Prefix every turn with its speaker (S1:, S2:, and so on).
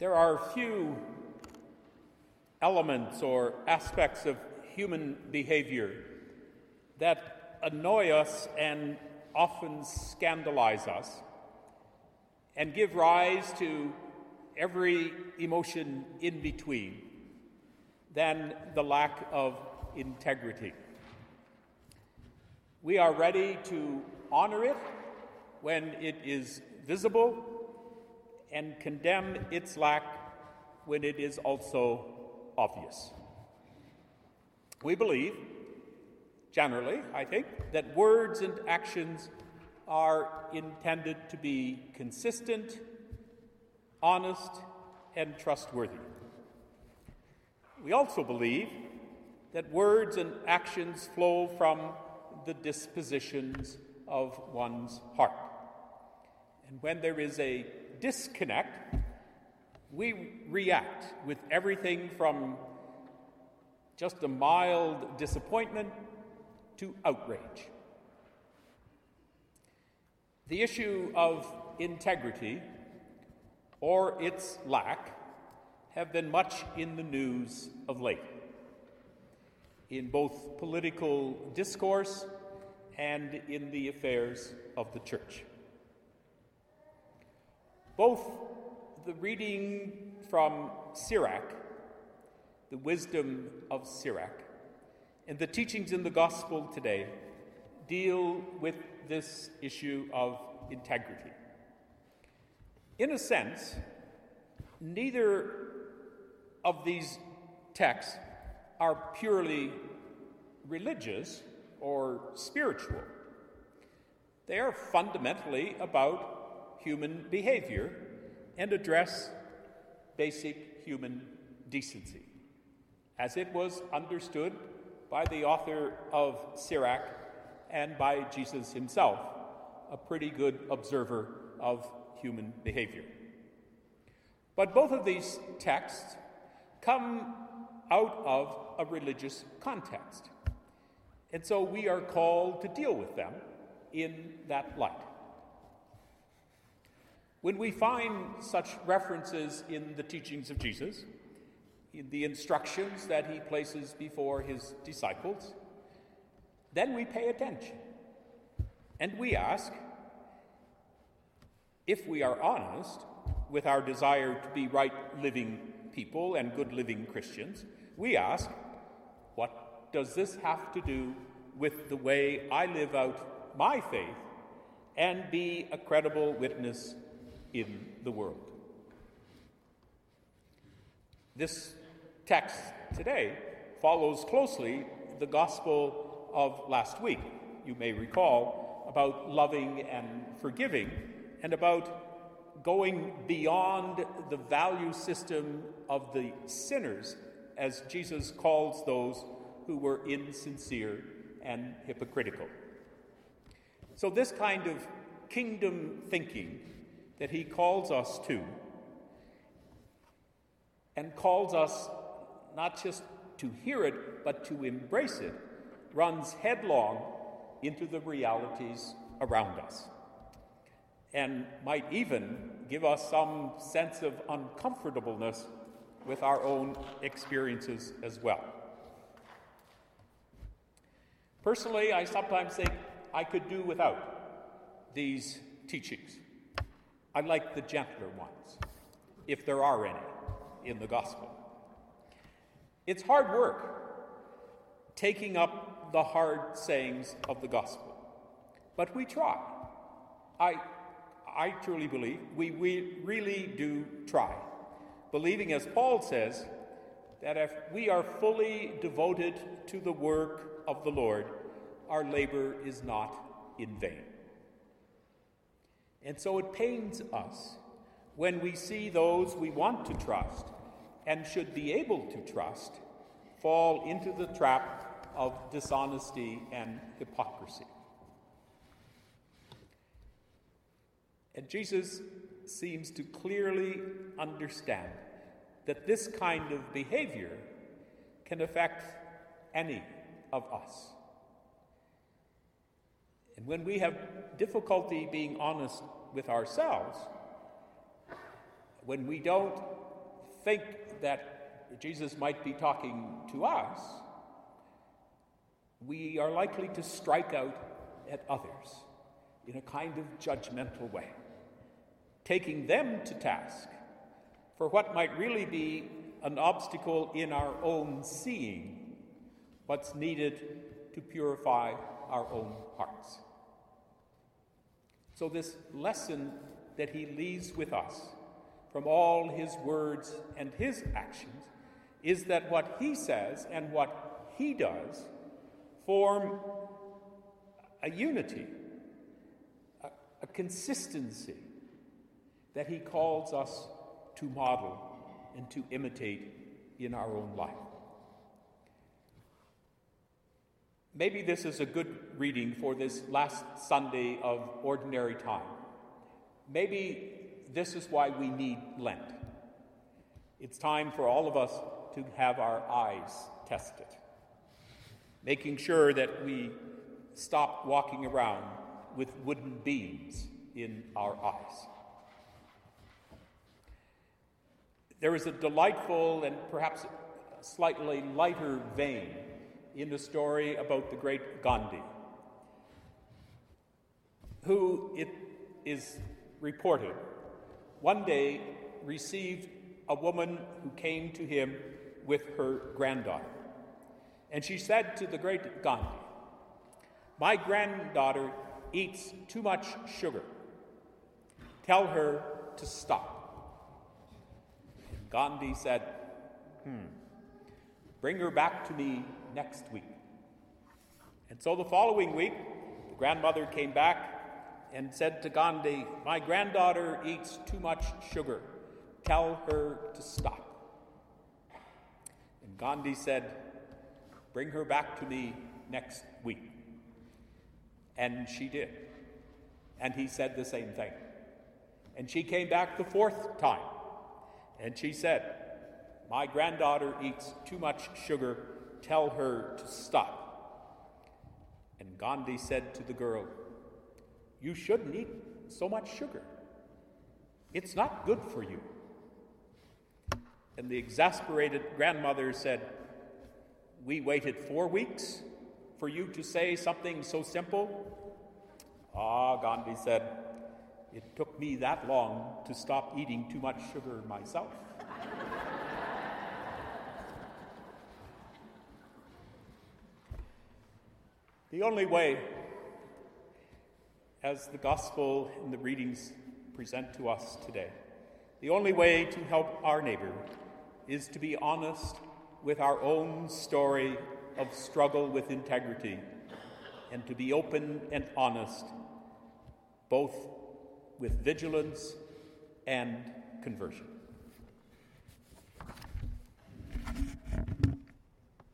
S1: There are few elements or aspects of human behavior that annoy us and often scandalize us and give rise to every emotion in between than the lack of integrity. We are ready to honor it when it is visible and condemn its lack when it is also obvious. We believe, generally, I think, that words and actions are intended to be consistent, honest, and trustworthy. We also believe that words and actions flow from the dispositions of one's heart. And when there is a disconnect, we react with everything from just a mild disappointment to outrage. The issue of integrity or its lack have been much in the news of late, in both political discourse and in the affairs of the church. Both the reading from Sirach, the wisdom of Sirach, and the teachings in the gospel today deal with this issue of integrity. In a sense, neither of these texts are purely religious or spiritual. They are fundamentally about human behavior and address basic human decency, as it was understood by the author of Sirach and by Jesus himself, a pretty good observer of human behavior. But both of these texts come out of a religious context. And so we are called to deal with them in that light. When we find such references in the teachings of Jesus, in the instructions that he places before his disciples, then we pay attention. And we ask if we are honest with our desire to be right living people and good living Christians, we ask, what does this have to do with the way I live out my faith and be a credible witness in the world? This text today follows closely the gospel of last week. You may recall about loving and forgiving and about going beyond the value system of the sinners, as Jesus calls those who were insincere and hypocritical. So, this kind of kingdom thinking that he calls us to, and calls us not just to hear it, but to embrace it, runs headlong into the realities around us and might even give us some sense of uncomfortableness with our own experiences as well. Personally, I sometimes think I could do without these teachings. I like the gentler ones, if there are any in the gospel. It's hard work taking up the hard sayings of the gospel, but we try. I I truly believe we, we really do try, believing, as Paul says, that if we are fully devoted to the work of the Lord, our labor is not in vain. And so it pains us when we see those we want to trust and should be able to trust fall into the trap of dishonesty and hypocrisy. And Jesus seems to clearly understand that this kind of behavior can affect any of us. And when we have difficulty being honest with ourselves, when we don't think that Jesus might be talking to us, we are likely to strike out at others in a kind of judgmental way, taking them to task for what might really be an obstacle in our own seeing what's needed to purify our own hearts. So, this lesson that he leaves with us from all his words and his actions is that what he says and what he does form a unity, a, a consistency that he calls us to model and to imitate in our own life. Maybe this is a good reading for this last Sunday of ordinary time. Maybe this is why we need Lent. It's time for all of us to have our eyes tested, making sure that we stop walking around with wooden beams in our eyes. There is a delightful and perhaps slightly lighter vein in the story about the great Gandhi, who, it is reported, one day received a woman who came to him with her granddaughter. And she said to the great Gandhi, My granddaughter eats too much sugar. Tell her to stop. Gandhi said, Hmm, bring her back to me next week. And so the following week, the grandmother came back and said to Gandhi, My granddaughter eats too much sugar. Tell her to stop. And Gandhi said, Bring her back to me next week. And she did. And he said the same thing. And she came back the fourth time. And she said, My granddaughter eats too much sugar. Tell her to stop. And Gandhi said to the girl, You shouldn't eat so much sugar. It's not good for you. And the exasperated grandmother said, We waited four weeks for you to say something so simple? Ah, Gandhi said, it took me that long to stop eating too much sugar myself. The only way, as the gospel and the readings present to us today, the only way to help our neighbor is to be honest with our own story of struggle with integrity and to be open and honest both with vigilance and conversion.